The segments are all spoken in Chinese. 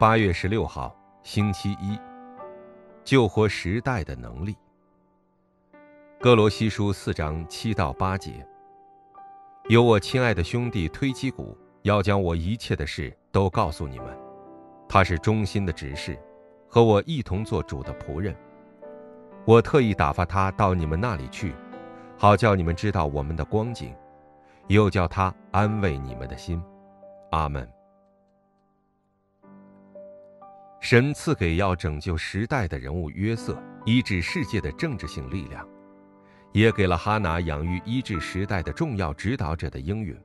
八月十六号，星期一。救活时代的能力。哥罗西书四章七到八节。有我亲爱的兄弟推基古要将我一切的事都告诉你们，他是忠心的执事，和我一同做主的仆人。我特意打发他到你们那里去，好叫你们知道我们的光景，又叫他安慰你们的心。阿门。神赐给要拯救时代的人物约瑟医治世界的政治性力量，也给了哈拿养育医治时代的重要指导者的应允。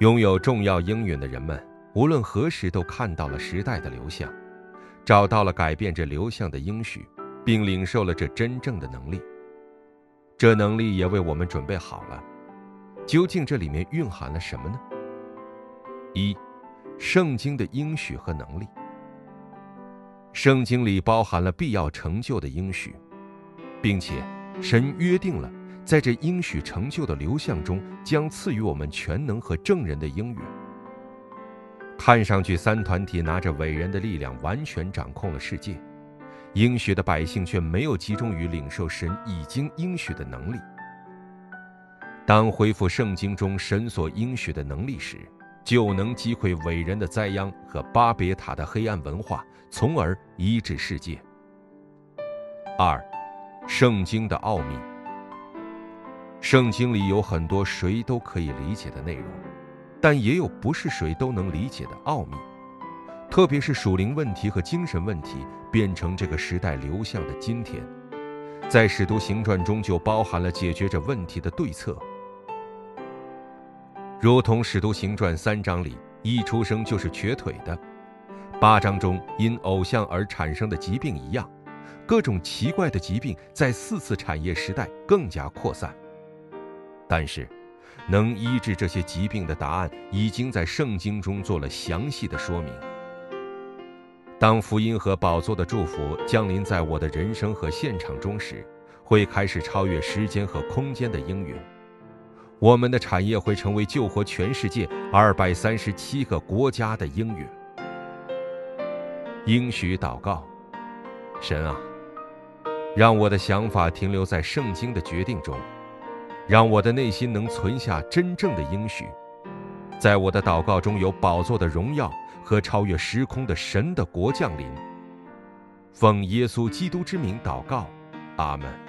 拥有重要应允的人们，无论何时都看到了时代的流向，找到了改变这流向的应许，并领受了这真正的能力。这能力也为我们准备好了。究竟这里面蕴含了什么呢？一，圣经的应许和能力。圣经里包含了必要成就的应许，并且神约定了，在这应许成就的流向中，将赐予我们全能和正人的应允。看上去三团体拿着伟人的力量完全掌控了世界，应许的百姓却没有集中于领受神已经应许的能力。当恢复圣经中神所应许的能力时，就能击溃伟人的灾殃和巴别塔的黑暗文化，从而医治世界。二，圣经的奥秘。圣经里有很多谁都可以理解的内容，但也有不是谁都能理解的奥秘，特别是属灵问题和精神问题变成这个时代流向的今天，在使徒行传中就包含了解决这问题的对策。如同《使徒行传》三章里一出生就是瘸腿的，八章中因偶像而产生的疾病一样，各种奇怪的疾病在四次产业时代更加扩散。但是，能医治这些疾病的答案已经在圣经中做了详细的说明。当福音和宝座的祝福降临在我的人生和现场中时，会开始超越时间和空间的应允。我们的产业会成为救活全世界二百三十七个国家的应允。应许祷告，神啊，让我的想法停留在圣经的决定中，让我的内心能存下真正的应许，在我的祷告中有宝座的荣耀和超越时空的神的国降临。奉耶稣基督之名祷告，阿门。